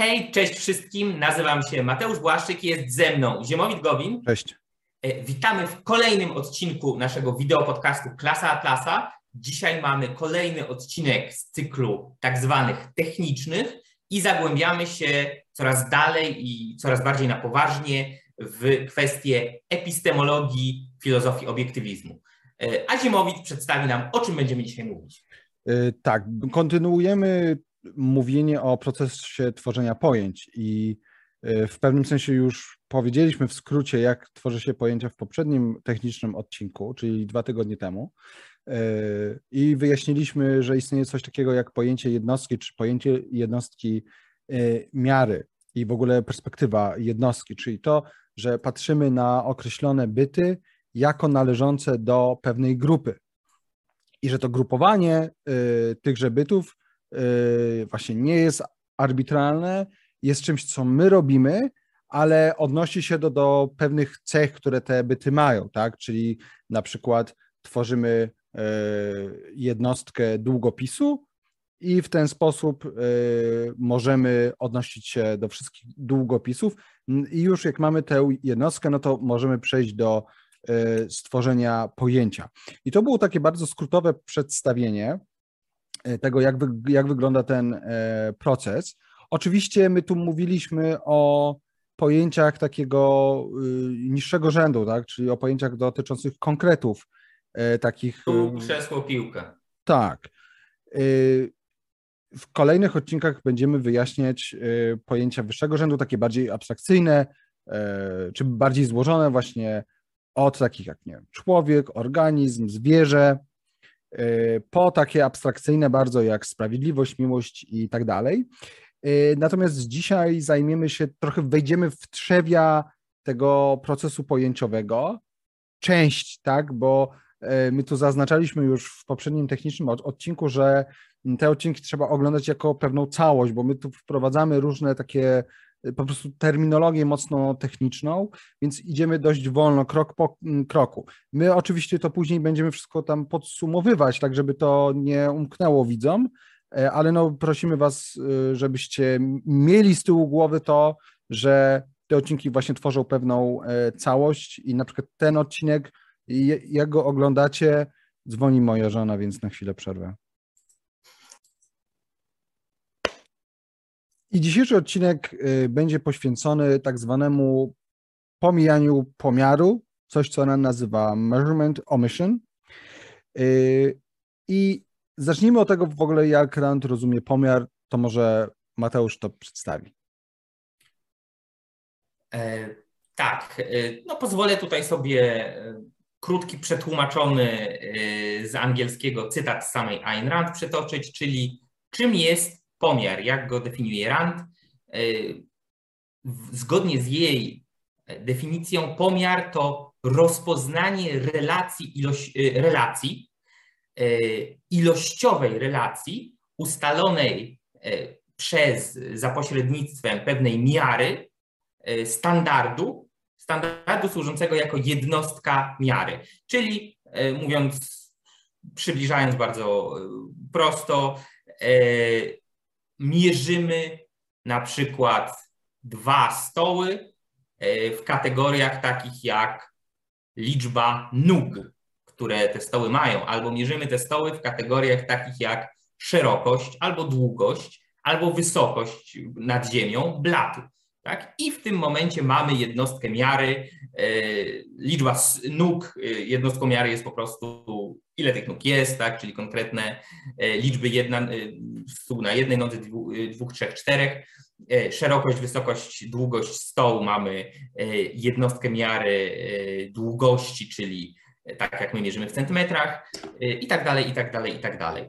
Hej, cześć wszystkim, nazywam się Mateusz Błaszczyk, jest ze mną Ziemowit Gowin. Cześć. E, witamy w kolejnym odcinku naszego wideo podcastu Klasa Atlasa. Dzisiaj mamy kolejny odcinek z cyklu tak zwanych technicznych i zagłębiamy się coraz dalej i coraz bardziej na poważnie w kwestie epistemologii, filozofii obiektywizmu. E, a Ziemowit przedstawi nam, o czym będziemy dzisiaj mówić. E, tak, kontynuujemy mówienie o procesie tworzenia pojęć i e, w pewnym sensie już powiedzieliśmy w skrócie, jak tworzy się pojęcia w poprzednim technicznym odcinku, czyli dwa tygodnie temu. I wyjaśniliśmy, że istnieje coś takiego jak pojęcie jednostki, czy pojęcie jednostki miary i w ogóle perspektywa jednostki, czyli to, że patrzymy na określone byty jako należące do pewnej grupy. I że to grupowanie tychże bytów właśnie nie jest arbitralne, jest czymś, co my robimy, ale odnosi się do, do pewnych cech, które te byty mają, tak? Czyli na przykład tworzymy y, jednostkę długopisu i w ten sposób możemy odnosić się do wszystkich długopisów i już jak mamy tę jednostkę, no to możemy przejść do stworzenia pojęcia. I to było takie bardzo skrótowe przedstawienie tego, jak, wy, jak wygląda ten e, proces. Oczywiście my tu mówiliśmy o pojęciach takiego niższego rzędu, tak? czyli o pojęciach dotyczących konkretów takich. Tu krzesło, piłka. Tak. W kolejnych odcinkach będziemy wyjaśniać pojęcia wyższego rzędu, takie bardziej abstrakcyjne, czy bardziej złożone, właśnie od takich jak nie wiem, człowiek, organizm, zwierzę, y, po takie abstrakcyjne bardzo jak sprawiedliwość, miłość i tak dalej. Y, natomiast dzisiaj zajmiemy się, trochę wejdziemy w trzewia tego procesu pojęciowego, część, tak, bo y, my tu zaznaczaliśmy już w poprzednim technicznym odcinku, że te odcinki trzeba oglądać jako pewną całość, bo my tu wprowadzamy różne takie po prostu terminologię mocno techniczną, więc idziemy dość wolno, krok po mm, kroku. My oczywiście to później będziemy wszystko tam podsumowywać, tak żeby to nie umknęło widzom, e, ale no prosimy Was, e, żebyście mieli z tyłu głowy to, że te odcinki właśnie tworzą pewną e, całość i na przykład ten odcinek, jak go oglądacie, dzwoni moja żona, więc na chwilę przerwę. I dzisiejszy odcinek y, będzie poświęcony tak zwanemu pomijaniu pomiaru, coś co ona nazywa measurement omission. Y, I zacznijmy od tego w ogóle, jak Rand rozumie pomiar, to może Mateusz to przedstawi. E, tak, e, no pozwolę tutaj sobie e, krótki, przetłumaczony e, z angielskiego cytat z samej Ayn Rand przytoczyć, czyli czym jest pomiar, jak go definiuje Rand. E, zgodnie z jej definicją, pomiar to rozpoznanie relacji, ilość, e, relacji e, ilościowej relacji ustalonej przez za pośrednictwem pewnej miary standardu, standardu służącego jako jednostka miary. Czyli mówiąc, przybliżając bardzo prosto, mierzymy na przykład dwa stoły e, w kategoriach takich jak liczba nóg, które te stoły mają, albo mierzymy te stoły w kategoriach takich jak szerokość, albo długość, albo wysokość nad ziemią blatu. Tak? I w tym momencie mamy jednostkę miary. E, liczba nóg, e, jednostką miary jest po prostu ile tych nóg jest, tak? czyli konkretne e, liczby jedna, stół na jednej nodze, dwóch, trzech, czterech. Szerokość, wysokość, długość stołu mamy jednostkę miary długości, czyli tak jak my mierzymy w centymetrach i tak dalej, i tak dalej, i tak dalej.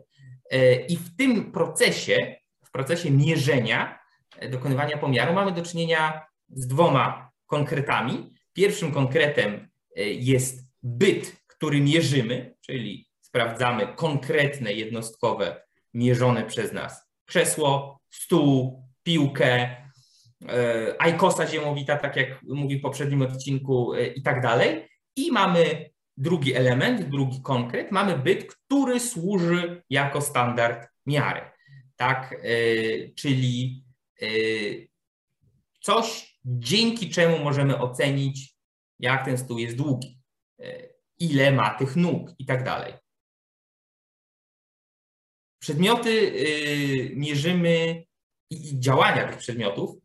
I w tym procesie, w procesie mierzenia dokonywania pomiaru mamy do czynienia z dwoma konkretami. Pierwszym konkretem e, jest byt, który mierzymy, czyli sprawdzamy konkretne jednostkowe mierzone przez nas krzesło, stół, piłkę, ajkosa ziemowita, tak jak mówi w poprzednim odcinku e, i tak dalej. I mamy drugi element, drugi konkret, mamy byt, który służy jako standard miary. Tak, e, czyli coś, dzięki czemu możemy ocenić, jak ten stół jest długi, ile ma tych nóg i tak dalej. Przedmioty mierzymy i działania tych przedmiotów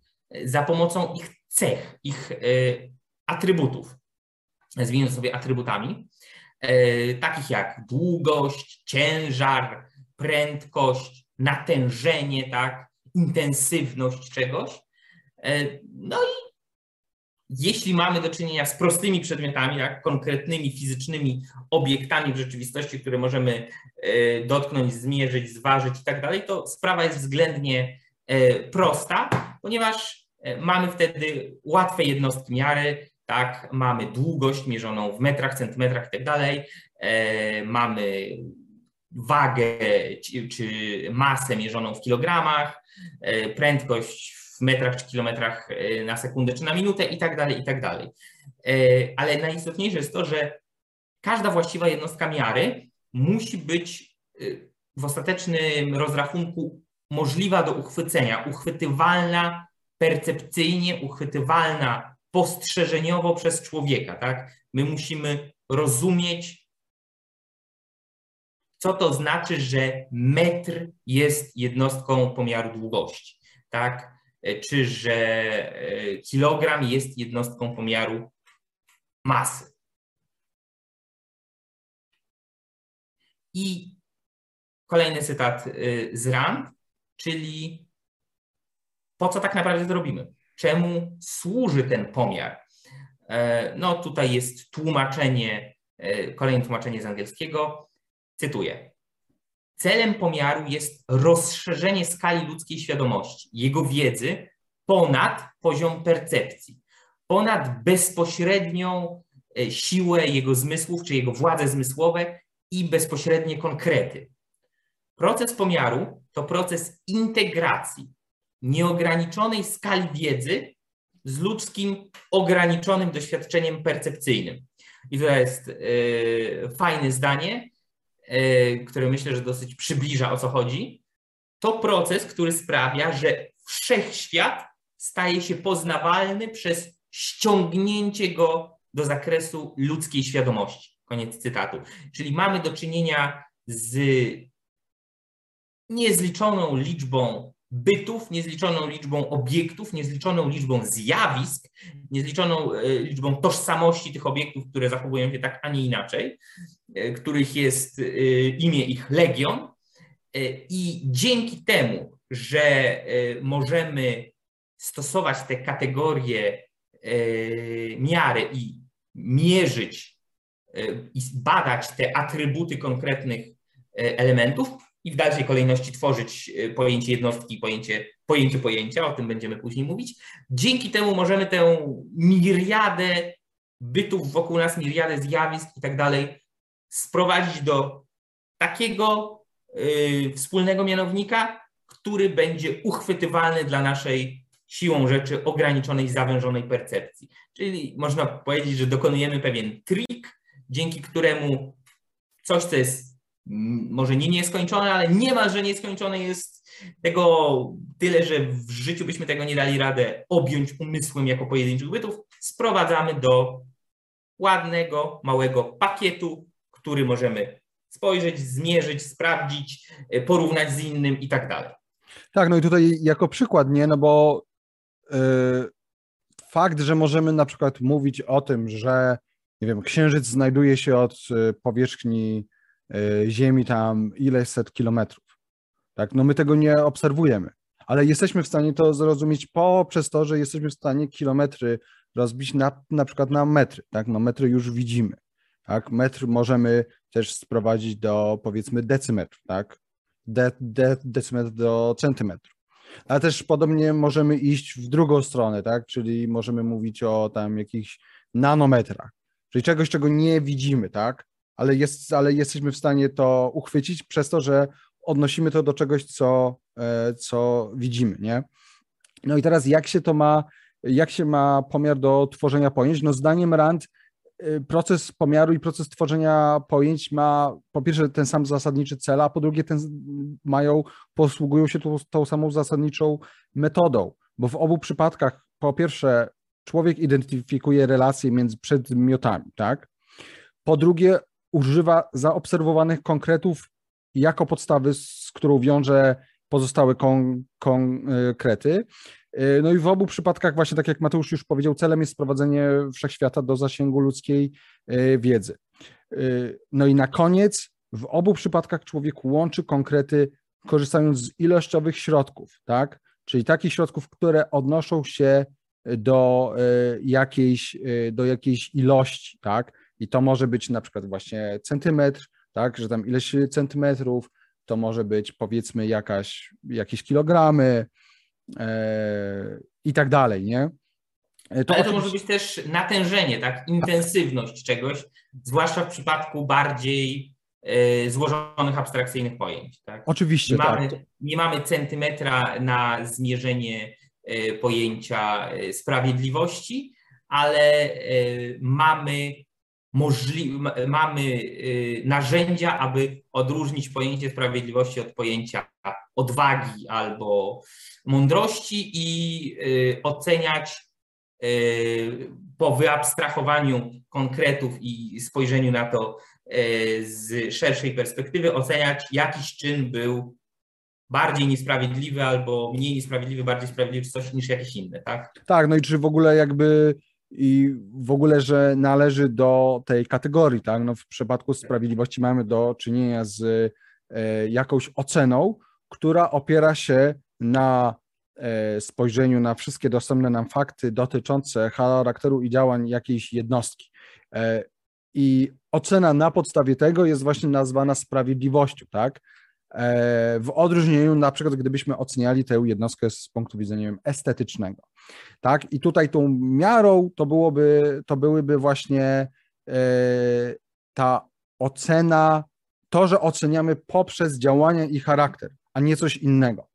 za pomocą ich cech, ich atrybutów. Nazwijmy sobie atrybutami, takich jak długość, ciężar, prędkość, natężenie, tak, intensywność czegoś. E, no i jeśli mamy do czynienia z prostymi przedmiotami, tak, konkretnymi fizycznymi obiektami w rzeczywistości, które możemy e, dotknąć, zmierzyć, zważyć i tak dalej, to sprawa jest względnie e, prosta, ponieważ mamy wtedy łatwe jednostki miary, tak, mamy długość mierzoną w metrach, centymetrach i tak dalej, mamy wagę czy masę mierzoną w kilogramach, e, prędkość w metrach czy kilometrach e, na sekundę czy na minutę i tak dalej, i tak dalej. E, ale najistotniejsze jest to, że każda właściwa jednostka miary musi być w ostatecznym rozrachunku możliwa do uchwycenia, uchwytywalna percepcyjnie, uchwytywalna postrzeżeniowo przez człowieka. Tak? My musimy rozumieć co to znaczy, że metr jest jednostką pomiaru długości, tak? Czy że e, kilogram jest jednostką pomiaru masy. I kolejny cytat e, z Rand, czyli po co tak naprawdę to robimy? Czemu służy ten pomiar? E, no tutaj jest tłumaczenie, kolejne tłumaczenie z angielskiego. Cytuję. Celem pomiaru jest rozszerzenie skali ludzkiej świadomości, jego wiedzy ponad poziom percepcji, ponad bezpośrednią e, siłę jego zmysłów czy jego władze zmysłowe i bezpośrednie konkrety. Proces pomiaru to proces integracji nieograniczonej skali wiedzy z ludzkim ograniczonym doświadczeniem percepcyjnym. I to jest yy, fajne zdanie, który myślę, że dosyć przybliża o co chodzi, to proces, który sprawia, że wszechświat staje się poznawalny przez ściągnięcie go do zakresu ludzkiej świadomości. Koniec cytatu. Czyli mamy do czynienia z niezliczoną liczbą bytów, niezliczoną liczbą obiektów, niezliczoną liczbą zjawisk, niezliczoną e, liczbą tożsamości tych obiektów, które zachowują się tak, a nie inaczej, e, których jest e, imię ich legion. I dzięki temu, że możemy stosować te kategorie miary i mierzyć i badać te atrybuty konkretnych elementów, i w dalszej kolejności tworzyć e, pojęcie jednostki, pojęcie, pojęcie pojęcia, o tym będziemy później mówić. Dzięki temu możemy tę miriadę bytów wokół nas, miriadę zjawisk i tak dalej sprowadzić do takiego y, wspólnego mianownika, który będzie uchwytywalny dla naszej siłą rzeczy ograniczonej, zawężonej percepcji. Czyli można powiedzieć, że dokonujemy pewien trik, dzięki któremu coś, co jest może nie nieskończone, ale niemalże nieskończone jest tego tyle, że w życiu byśmy tego nie dali radę objąć umysłem jako pojedynczych bytów, sprowadzamy do ładnego, małego pakietu, który możemy spojrzeć, zmierzyć, sprawdzić, e, porównać z innym i tak dalej. Tak, no i tutaj jako przykład, nie, no bo yy, fakt, że możemy na przykład mówić o tym, że nie wiem, księżyc znajduje się od e, powierzchni ziemi tam ileś set kilometrów. Tak? No my tego nie obserwujemy, ale jesteśmy w stanie to zrozumieć poprzez to, że jesteśmy w stanie kilometry rozbić na, na przykład na metry. Tak? No metry już widzimy. Tak? Metr możemy też sprowadzić do powiedzmy decymetru, tak? De, de, decymetr do centymetru. Ale też podobnie możemy iść w drugą stronę, tak? Czyli możemy mówić o tam jakichś nanometrach, czyli czegoś, czego nie widzimy, tak? Ale, jest, ale jesteśmy w stanie to uchwycić przez to, że odnosimy to do czegoś, co, e, co widzimy, nie? No i teraz jak się to ma, jak się ma pomiar do tworzenia pojęć? No zdaniem Rand y, proces pomiaru i proces tworzenia pojęć ma po pierwsze ten sam zasadniczy cel, a po drugie ten, mają, posługują się tą, tą samą zasadniczą metodą, bo w obu przypadkach po pierwsze człowiek identyfikuje relacje między przedmiotami, tak? Po drugie używa zaobserwowanych konkretów jako podstawy, z którą wiąże pozostałe kon, konkrety. Y, no i w obu przypadkach, właśnie tak jak Mateusz już powiedział, celem jest sprowadzenie wszechświata do zasięgu ludzkiej y, wiedzy. No i na koniec, w obu przypadkach człowiek łączy konkrety, korzystając z ilościowych środków, tak? Czyli takich środków, które odnoszą się do jakiejś, do jakiejś ilości, tak? I to może być na przykład właśnie centymetr, tak? Że tam ileś centymetrów, to może być powiedzmy jakaś, jakieś kilogramy, E, i tak dalej, nie? E, to Ale to może być też natężenie, tak? Intensywność czegoś, zwłaszcza w przypadku bardziej e, złożonych abstrakcyjnych pojęć. Tak? Oczywiście. Nie, tak. mamy, nie mamy centymetra na zmierzenie pojęcia sprawiedliwości, ale mamy możli- mamy y, narzędzia, aby odróżnić pojęcie sprawiedliwości od pojęcia odwagi albo mądrości i y, oceniać y, po wyabstrahowaniu konkretów i spojrzeniu na to z szerszej perspektywy, oceniać jakiś czyn był bardziej niesprawiedliwy albo mniej niesprawiedliwy, bardziej sprawiedliwy, coś niż jakiś inny, tak? Tak, no i czy w ogóle jakby i w ogóle, że należy do tej kategorii, tak? No w przypadku sprawiedliwości mamy do czynienia z e, jakąś oceną, która opiera się na e, spojrzeniu na wszystkie dostępne nam fakty dotyczące charakteru i działań jakiejś jednostki. E, I ocena na podstawie tego jest właśnie nazwana sprawiedliwością, tak? W odróżnieniu na przykład, gdybyśmy oceniali tę jednostkę z punktu widzenia estetycznego. Tak? I tutaj tą miarą to, byłoby, to byłyby właśnie e, ta ocena, to, że oceniamy poprzez działania i charakter, a nie coś innego.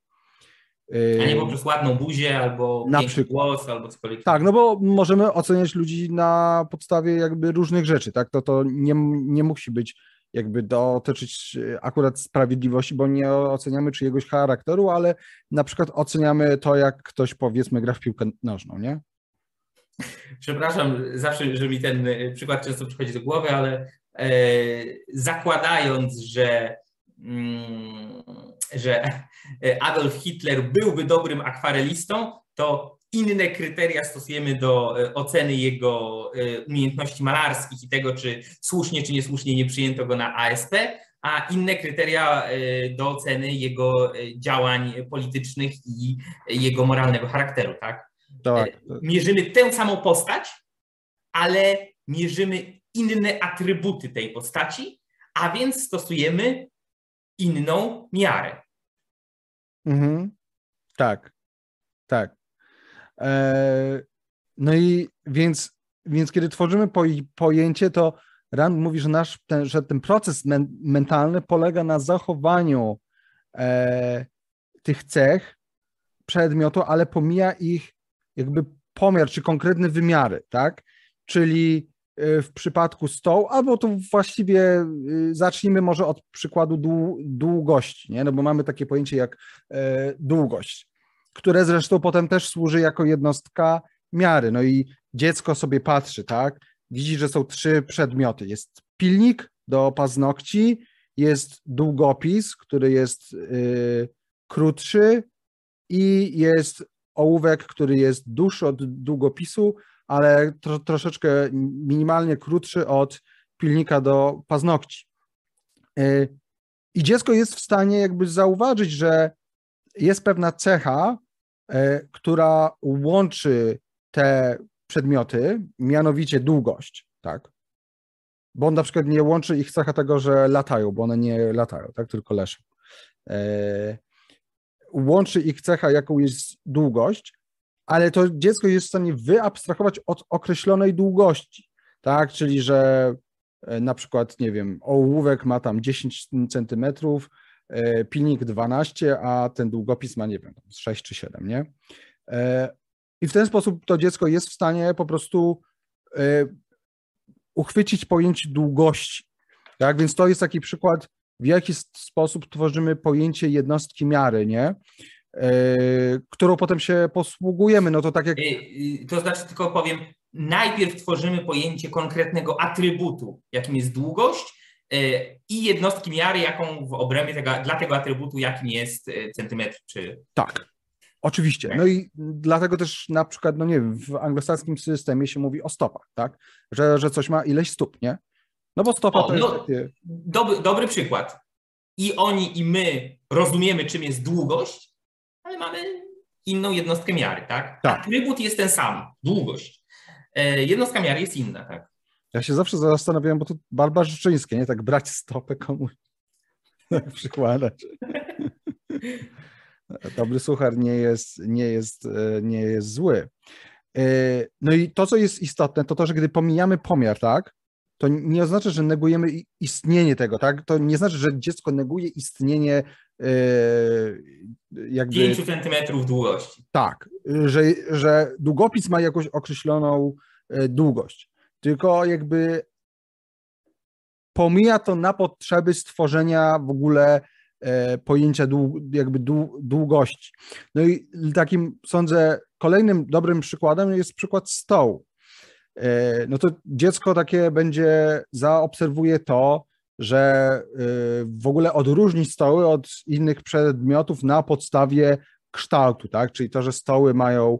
A nie poprzez ładną buzię, albo na przykład. głos, albo cokolwiek. Tak, no bo możemy oceniać ludzi na podstawie jakby różnych rzeczy, tak? To, to nie, nie musi być jakby dotyczyć e, akurat sprawiedliwości, bo nie oceniamy czyjegoś charakteru, ale na przykład oceniamy to, jak ktoś powiedzmy gra w piłkę nożną, nie? Przepraszam, zawsze, że mi ten e, przykład często przychodzi do głowy, ale e, zakładając, że, mm, że Adolf Hitler byłby dobrym akwarelistą, to inne kryteria stosujemy do e, oceny jego e, umiejętności malarskich i tego, czy słusznie, czy niesłusznie nie przyjęto go na ASP, a inne kryteria e, do oceny jego działań politycznych i jego moralnego charakteru, tak? tak, tak. Mierzymy tę samą postać, ale mierzymy inne atrybuty tej postaci, a więc stosujemy inną miarę. Mhm. Tak, tak. E, no i więc, więc kiedy tworzymy pojęcie, to Rand mówi, że, nasz, ten, że ten proces men, mentalny polega na zachowaniu e, tych cech przedmiotu, ale pomija ich jakby pomiar czy konkretne wymiary, tak? Czyli e, w przypadku stołu, albo to właściwie e, zacznijmy może od przykładu długości, nie? No bo mamy takie pojęcie jak długość które zresztą potem też służy jako jednostka miary. No i dziecko sobie patrzy, tak? Widzi, że są trzy przedmioty. Jest pilnik do paznokci, jest długopis, który jest yy, krótszy i jest ołówek, który jest dłuższy od długopisu, ale tro, troszeczkę minimalnie krótszy od pilnika do paznokci. Yy, I dziecko jest w stanie jakby zauważyć, że jest pewna cecha, e, która łączy te przedmioty, mianowicie długość, tak? Bo on na przykład nie łączy ich cecha tego, że latają, bo one nie latają, tak, tylko leszą. E, łączy ich cecha, jaką jest długość, ale to dziecko jest w stanie wyabstrahować od określonej długości, tak, czyli że e, na przykład, nie wiem, ołówek ma tam 10 centymetrów, pilnik 12, a ten długopis ma, nie wiem, 6 czy 7, nie? E, I w ten sposób to dziecko jest w stanie po prostu e, uchwycić pojęcie długości. Tak, więc to jest taki przykład, w jaki sposób tworzymy pojęcie jednostki miary, nie? Którą potem się posługujemy. No to tak jak. To znaczy, tylko powiem, najpierw tworzymy pojęcie konkretnego atrybutu, jakim jest długość, i jednostki miary, jaką w obrębie tego, dla tego atrybutu, jakim jest centymetr czy. Tak. Oczywiście. No i dlatego też na przykład, no nie wiem, w anglosaskim systemie się mówi o stopach, tak? Że, że coś ma ileś stóp, nie? No bo stopa o, to no, dobry, dobry przykład. I oni, i my rozumiemy, czym jest długość, ale mamy inną jednostkę miary, tak? tak. Atrybut jest ten sam, długość. E, jednostka miary jest inna, tak? Ja się zawsze zastanawiałem, bo to barbarzyńskie, nie? Tak brać stopę komuś, tak przykładać. Dobry suchar nie jest, nie jest, e, nie jest zły. E, no i to, co jest istotne, to to, że gdy pomijamy pomiar, tak, to nie oznacza, że negujemy istnienie tego, tak? To nie znaczy, że dziecko neguje istnienie e, jakby... 5 centymetrów długości. Tak, że, że długopis ma jakąś określoną długość, tylko jakby pomija to na potrzeby stworzenia w ogóle E, pojęcia jakby długości. No i takim, sądzę, kolejnym dobrym przykładem jest przykład stołu. E, no to dziecko takie będzie, zaobserwuje to, że e, w ogóle odróżni stoły od innych przedmiotów na podstawie kształtu, tak? Czyli to, że stoły mają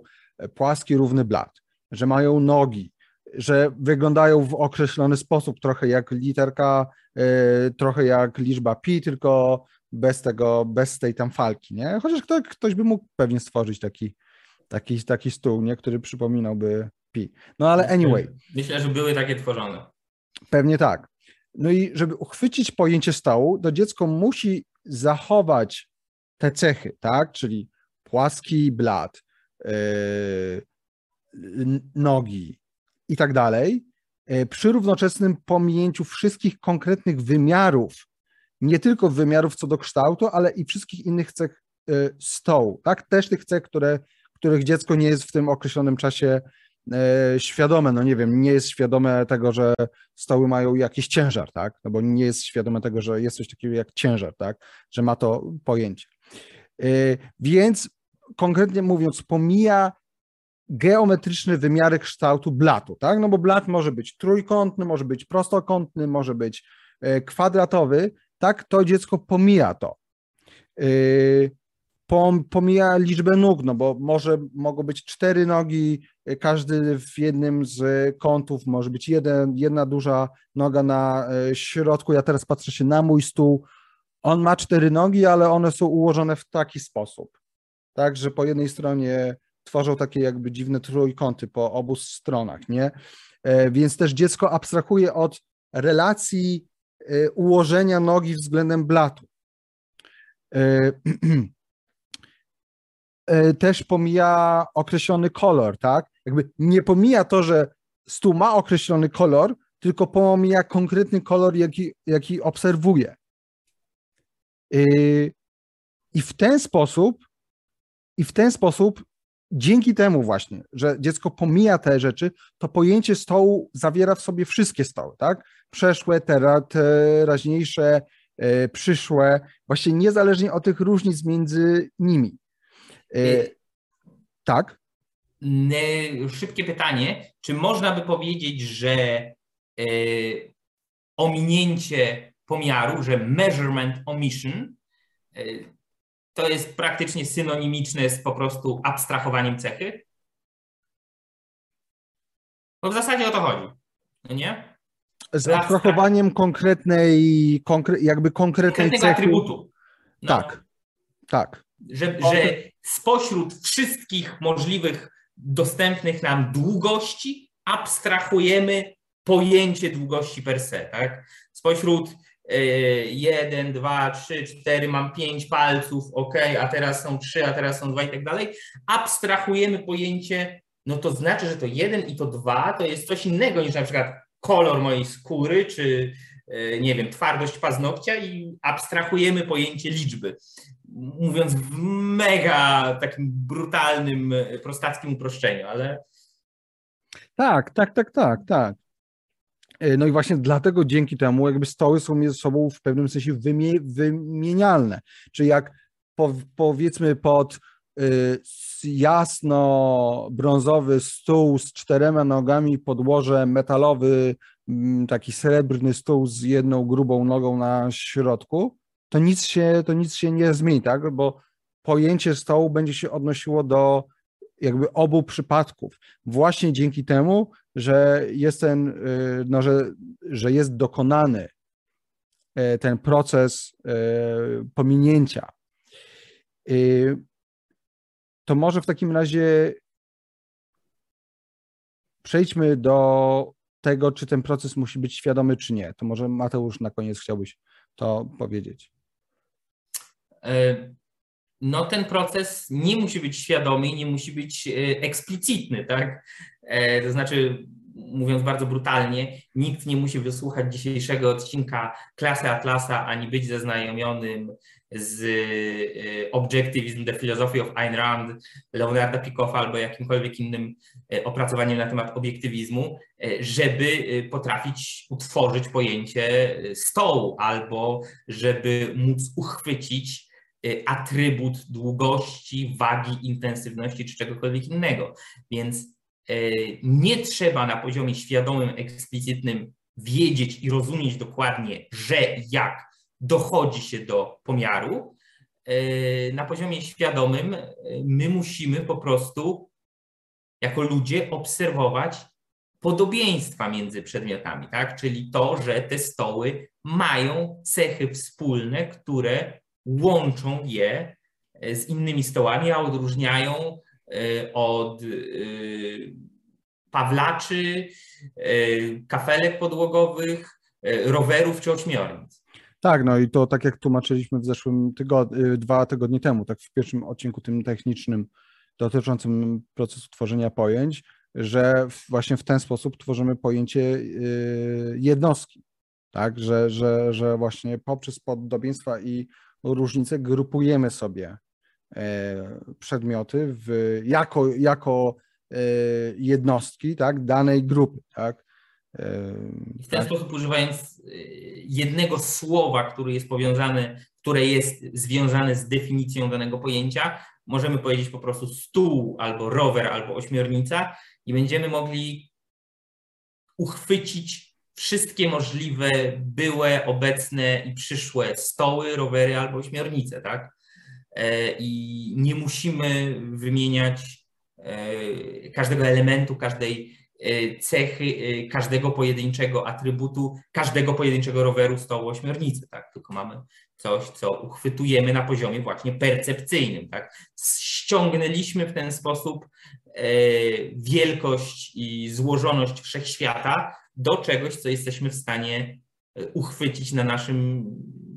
płaski, równy blat, że mają nogi, że wyglądają w określony sposób, trochę jak literka, trochę jak liczba pi, tylko bez tego, bez tej tam falki, nie? Chociaż kto, ktoś by mógł pewnie stworzyć taki, taki, taki stół, nie? Który przypominałby pi. No ale anyway. Myślę, że były takie tworzone. Pewnie tak. No i żeby uchwycić pojęcie stołu, to dziecko musi zachować te cechy, tak? Czyli płaski blat, yy, nogi i tak dalej, yy, przy równoczesnym pominięciu wszystkich konkretnych wymiarów nie tylko wymiarów co do kształtu, ale i wszystkich innych cech y, stołu, tak? Też tych cech, które, których dziecko nie jest w tym określonym czasie y, świadome, no nie wiem, nie jest świadome tego, że stoły mają jakiś ciężar, tak? No bo nie jest świadome tego, że jest coś takiego jak ciężar, tak? Że ma to pojęcie. Więc konkretnie mówiąc, pomija geometryczne wymiary kształtu blatu, tak? No bo blat może być trójkątny, może być prostokątny, może być kwadratowy, tak, to dziecko pomija to. Yy, pomija liczbę nóg, no bo może mogą być cztery nogi, każdy w jednym z kątów, może być jeden, jedna duża noga na e, środku. Ja teraz patrzę się na mój stół. On ma cztery nogi, ale one są ułożone w taki sposób. Tak, że po jednej stronie tworzą takie jakby dziwne trójkąty po obu stronach, nie? E, więc też dziecko abstrahuje od relacji Y, ułożenia nogi względem blatu. Y, też pomija określony kolor, tak? Jakby nie pomija to, że stół ma określony kolor, tylko pomija konkretny kolor, jaki, jaki obserwuje. I w ten sposób, i w ten sposób dzięki temu właśnie, że dziecko pomija te rzeczy, to pojęcie stołu zawiera w sobie wszystkie stoły, tak? Przeszłe, teraźniejsze, e, przyszłe, właśnie niezależnie od tych różnic między nimi. E, tak? Szybkie pytanie. Czy można by powiedzieć, że e, ominięcie pomiaru, że measurement omission to jest praktycznie synonimiczne z po prostu abstrahowaniem cechy? Bo w zasadzie o to chodzi, no nie? Z abstrahowaniem konkretnej, konkre, jakby konkretnej cechy. atrybutu. No. Tak, tak. Że, że spośród wszystkich możliwych dostępnych nam długości abstrahujemy pojęcie długości per se, tak? Spośród jeden, dwa, trzy, cztery, mam pięć palców, ok, a teraz są trzy, a teraz są dwa i tak dalej. Abstrahujemy pojęcie, no to znaczy, że to jeden i to dwa to jest coś innego niż na przykład kolor mojej skóry, czy y, nie wiem, twardość paznokcia i abstrahujemy pojęcie liczby. Mówiąc w mega takim brutalnym, prostackim uproszczeniu, ale. Tak, tak, tak, tak, tak. No i właśnie dlatego dzięki temu jakby stoły są między sobą w pewnym sensie wymienialne. Czyli jak powiedzmy pod y, jasno brązowy stół z czterema nogami, podłoże metalowy, mm, taki srebrny stół z jedną grubą nogą na środku, to nic się, to nic się nie zmieni, tak? Bo pojęcie stołu będzie się odnosiło do jakby obu przypadków. Właśnie dzięki temu, że jest ten, y, no, że, że jest dokonany y, ten proces pominięcia Y, to może w takim razie przejdźmy do tego, czy ten proces musi być świadomy, czy nie. To może Mateusz na koniec chciałbyś to powiedzieć. No, ten proces nie musi być świadomy i nie musi być e, eksplicitny, tak? E, to znaczy, mówiąc bardzo brutalnie, nikt nie musi wysłuchać dzisiejszego odcinka Klasy Atlasa ani być zaznajomionym z e, Objectivism, The Philosophy of Ayn Rand, Leonarda Picoffa albo jakimkolwiek innym opracowaniem na temat obiektywizmu, żeby potrafić utworzyć pojęcie stołu albo żeby móc uchwycić atrybut długości, wagi, intensywności czy czegokolwiek innego. Więc nie trzeba na poziomie świadomym, eksplicitnym wiedzieć i rozumieć dokładnie, że jak dochodzi się do pomiaru, e, na poziomie świadomym my musimy po prostu jako ludzie obserwować podobieństwa między przedmiotami, tak? Czyli to, że te stoły mają cechy wspólne, które łączą je e, z innymi stołami, a odróżniają od pawlaczy, kafelek podłogowych, rowerów czy ośmiornic. Tak, no i to tak jak tłumaczyliśmy w zeszłym tygodniu, dwa tygodnie temu, tak w pierwszym odcinku tym technicznym dotyczącym procesu tworzenia pojęć, że właśnie w ten sposób tworzymy pojęcie jednostki, tak, że, że, że właśnie poprzez podobieństwa i różnice grupujemy sobie e, przedmioty w, jako, jako e, jednostki tak, danej grupy, tak, w ten tak. sposób używając jednego słowa, który jest powiązany, które jest związane z definicją danego pojęcia, możemy powiedzieć po prostu stół albo rower albo ośmiornica i będziemy mogli uchwycić wszystkie możliwe były, obecne i przyszłe stoły, rowery albo ośmiornice, tak? E, I nie musimy wymieniać e, każdego elementu, każdej Y, cechy każdego pojedynczego atrybutu, każdego pojedynczego roweru stołu ośmiornicy, tak? Tylko mamy coś, co uchwytujemy na poziomie właśnie percepcyjnym, tak? Ściągnęliśmy w ten sposób wielkość i złożoność wszechświata do czegoś, co jesteśmy w stanie uchwycić na naszym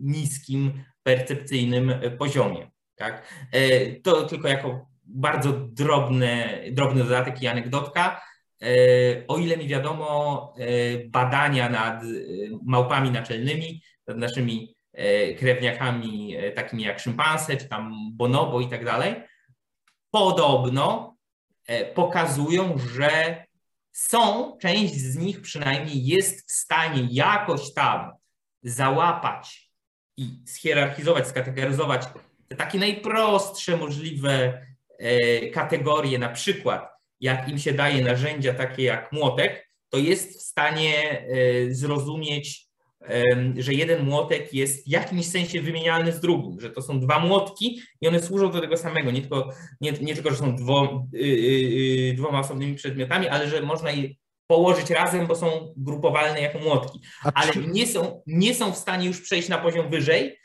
niskim, percepcyjnym poziomie. Tak? To tylko jako bardzo drobny, drobny dodatek i anegdotka. E, o ile mi wiadomo, e, badania nad e, małpami naczelnymi, nad naszymi krewniakami takimi jak szympanse, czy tam bonobo i tak dalej, podobno pokazują, że są, część z nich przynajmniej jest w stanie jakoś tam załapać i schierarchizować, skategoryzować te takie najprostsze możliwe kategorie, na przykład jak im się daje narzędzia takie jak młotek, to jest w stanie e, zrozumieć, że jeden młotek jest w jakimś sensie wymienialny z drugim, że to są dwa młotki i one służą do tego samego, nie tylko, nie, nie tylko że są dwo, y, y, y, dwoma osobnymi przedmiotami, ale że można je położyć razem, bo są grupowalne jako młotki, ale nie są, nie są w stanie już przejść na poziom wyżej,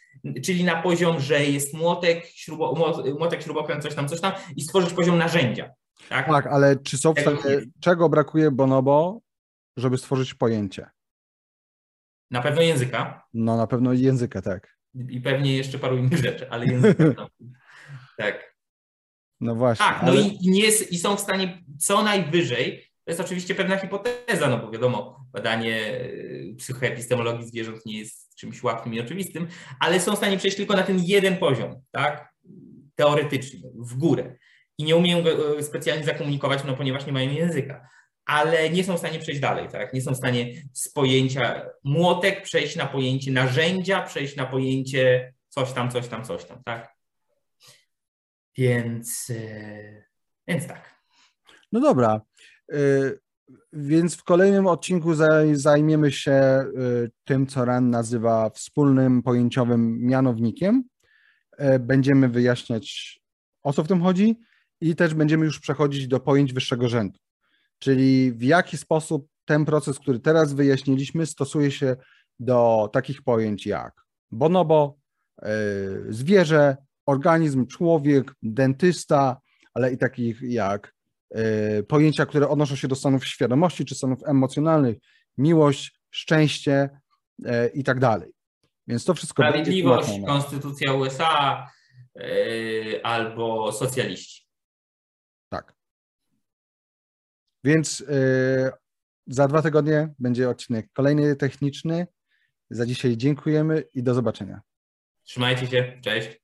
czyli na poziom, że jest młotek, śrubo, młotek, śrubokręt, coś tam, coś tam i stworzyć poziom narzędzia. Tak, tak ale czy są w stanie, czego brakuje Bonobo, żeby stworzyć pojęcie? Na pewno języka. No na pewno języka, tak. I pewnie jeszcze paru innych rzeczy, ale języka. No. tak. No właśnie. Tak, no ale... i, nie i są w stanie co najwyżej, to jest oczywiście pewna hipoteza, no bo wiadomo, badanie y, psychoepistemologii zwierząt nie jest czymś łatwym i oczywistym, ale są w stanie przejść tylko na ten jeden poziom, tak? Teoretycznie, w górę i nie umieją go e, specjalnie zakomunikować, no ponieważ nie mają języka. Ale nie są w stanie przejść dalej, tak? Nie są w stanie z pojęcia młotek przejść na pojęcie narzędzia, przejść na pojęcie coś tam, coś tam, coś tam, tak? Więc, e, więc tak. No dobra. E, więc w kolejnym odcinku zajmiemy się e, tym, co RAN nazywa wspólnym pojęciowym mianownikiem. Będziemy wyjaśniać, o co w tym chodzi i też będziemy już przechodzić do pojęć wyższego rzędu. Czyli w jaki sposób ten proces, który teraz wyjaśniliśmy, stosuje się do takich pojęć jak bonobo, zwierzę, organizm, człowiek, dentysta, ale i takich jak y, pojęcia, które odnoszą się do stanów świadomości czy stanów emocjonalnych, miłość, szczęście y, i tak dalej. Więc to wszystko Sprawiedliwość, konstytucja USA y, albo socjaliści. Tak. Więc za dwa tygodnie będzie odcinek kolejny techniczny. Za dzisiaj dziękujemy i do zobaczenia. Trzymajcie się, cześć.